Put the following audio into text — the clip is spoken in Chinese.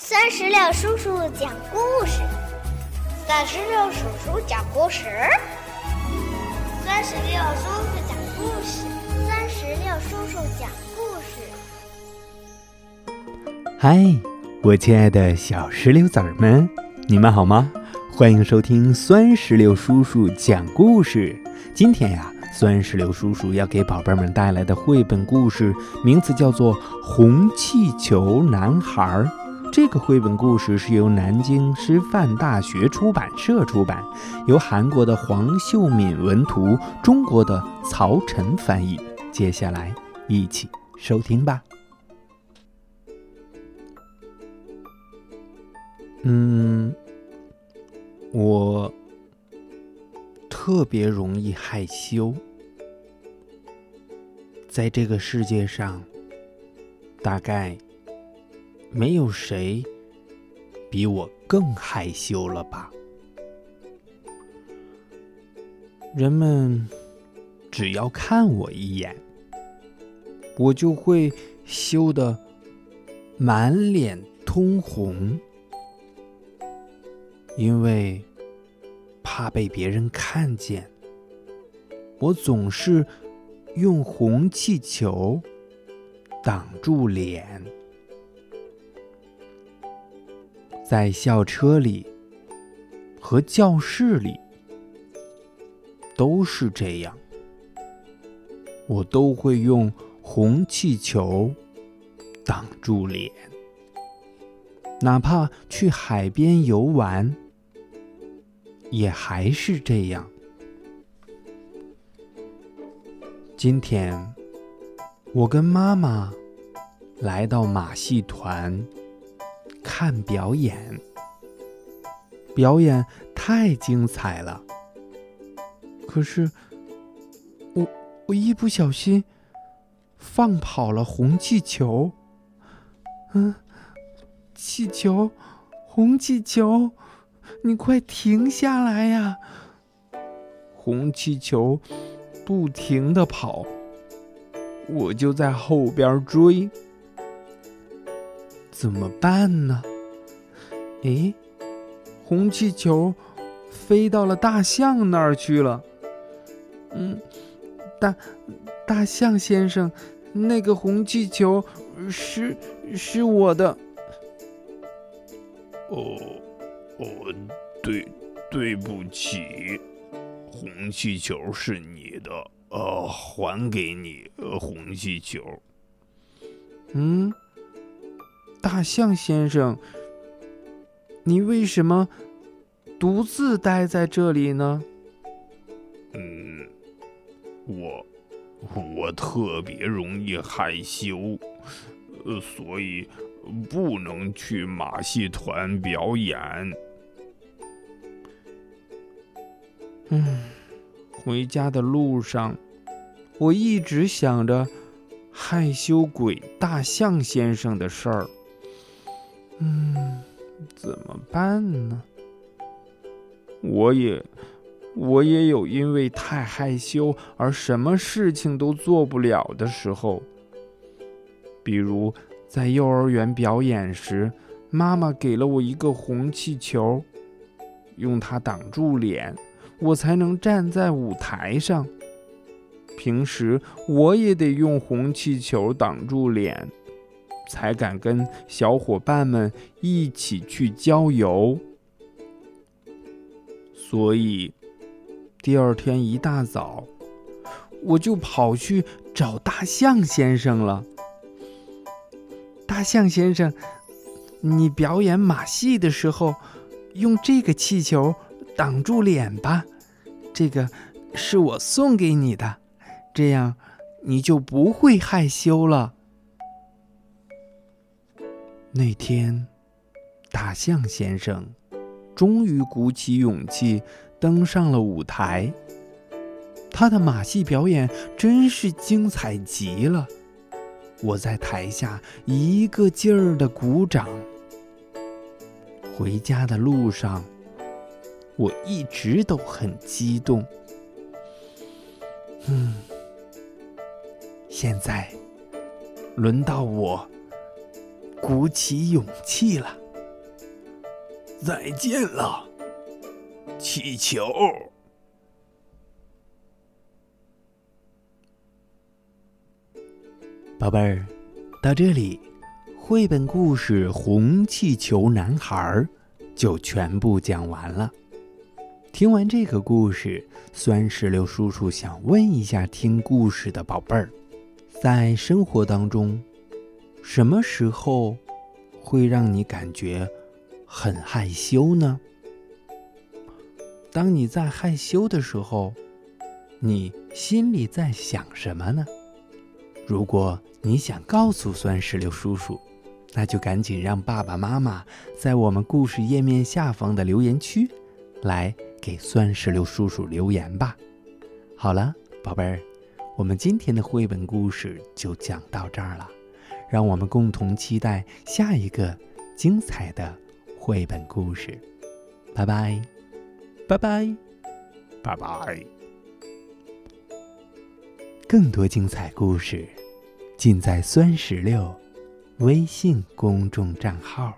三十六叔叔讲故事，三十六叔叔讲故事，三十六叔叔讲故事，三十六叔叔讲故事。嗨，我亲爱的小石榴籽儿们，你们好吗？欢迎收听酸石榴叔叔讲故事。今天呀，酸石榴叔叔要给宝贝们带来的绘本故事名字叫做《红气球男孩》。这个绘本故事是由南京师范大学出版社出版，由韩国的黄秀敏文图，中国的曹晨翻译。接下来一起收听吧。嗯，我特别容易害羞，在这个世界上，大概。没有谁比我更害羞了吧？人们只要看我一眼，我就会羞得满脸通红，因为怕被别人看见，我总是用红气球挡住脸。在校车里和教室里都是这样，我都会用红气球挡住脸。哪怕去海边游玩，也还是这样。今天，我跟妈妈来到马戏团。看表演，表演太精彩了。可是，我我一不小心放跑了红气球。嗯，气球，红气球，你快停下来呀！红气球不停的跑，我就在后边追。怎么办呢？诶，红气球飞到了大象那儿去了。嗯，大大象先生，那个红气球是是我的。哦哦，对，对不起，红气球是你的，呃，还给你，红气球。嗯。大象先生，你为什么独自待在这里呢？嗯，我我特别容易害羞，呃，所以不能去马戏团表演。嗯，回家的路上，我一直想着害羞鬼大象先生的事儿。嗯，怎么办呢？我也，我也有因为太害羞而什么事情都做不了的时候。比如在幼儿园表演时，妈妈给了我一个红气球，用它挡住脸，我才能站在舞台上。平时我也得用红气球挡住脸。才敢跟小伙伴们一起去郊游，所以第二天一大早，我就跑去找大象先生了。大象先生，你表演马戏的时候，用这个气球挡住脸吧，这个是我送给你的，这样你就不会害羞了。那天，大象先生终于鼓起勇气登上了舞台。他的马戏表演真是精彩极了，我在台下一个劲儿的鼓掌。回家的路上，我一直都很激动。嗯，现在轮到我。鼓起勇气了。再见了，气球。宝贝儿，到这里，绘本故事《红气球男孩》就全部讲完了。听完这个故事，酸石榴叔叔想问一下听故事的宝贝儿：在生活当中，什么时候会让你感觉很害羞呢？当你在害羞的时候，你心里在想什么呢？如果你想告诉酸石榴叔叔，那就赶紧让爸爸妈妈在我们故事页面下方的留言区来给酸石榴叔叔留言吧。好了，宝贝儿，我们今天的绘本故事就讲到这儿了，让我们共同期待下一个精彩的绘本故事。拜拜，拜拜，拜拜。更多精彩故事，尽在酸石榴微信公众账号。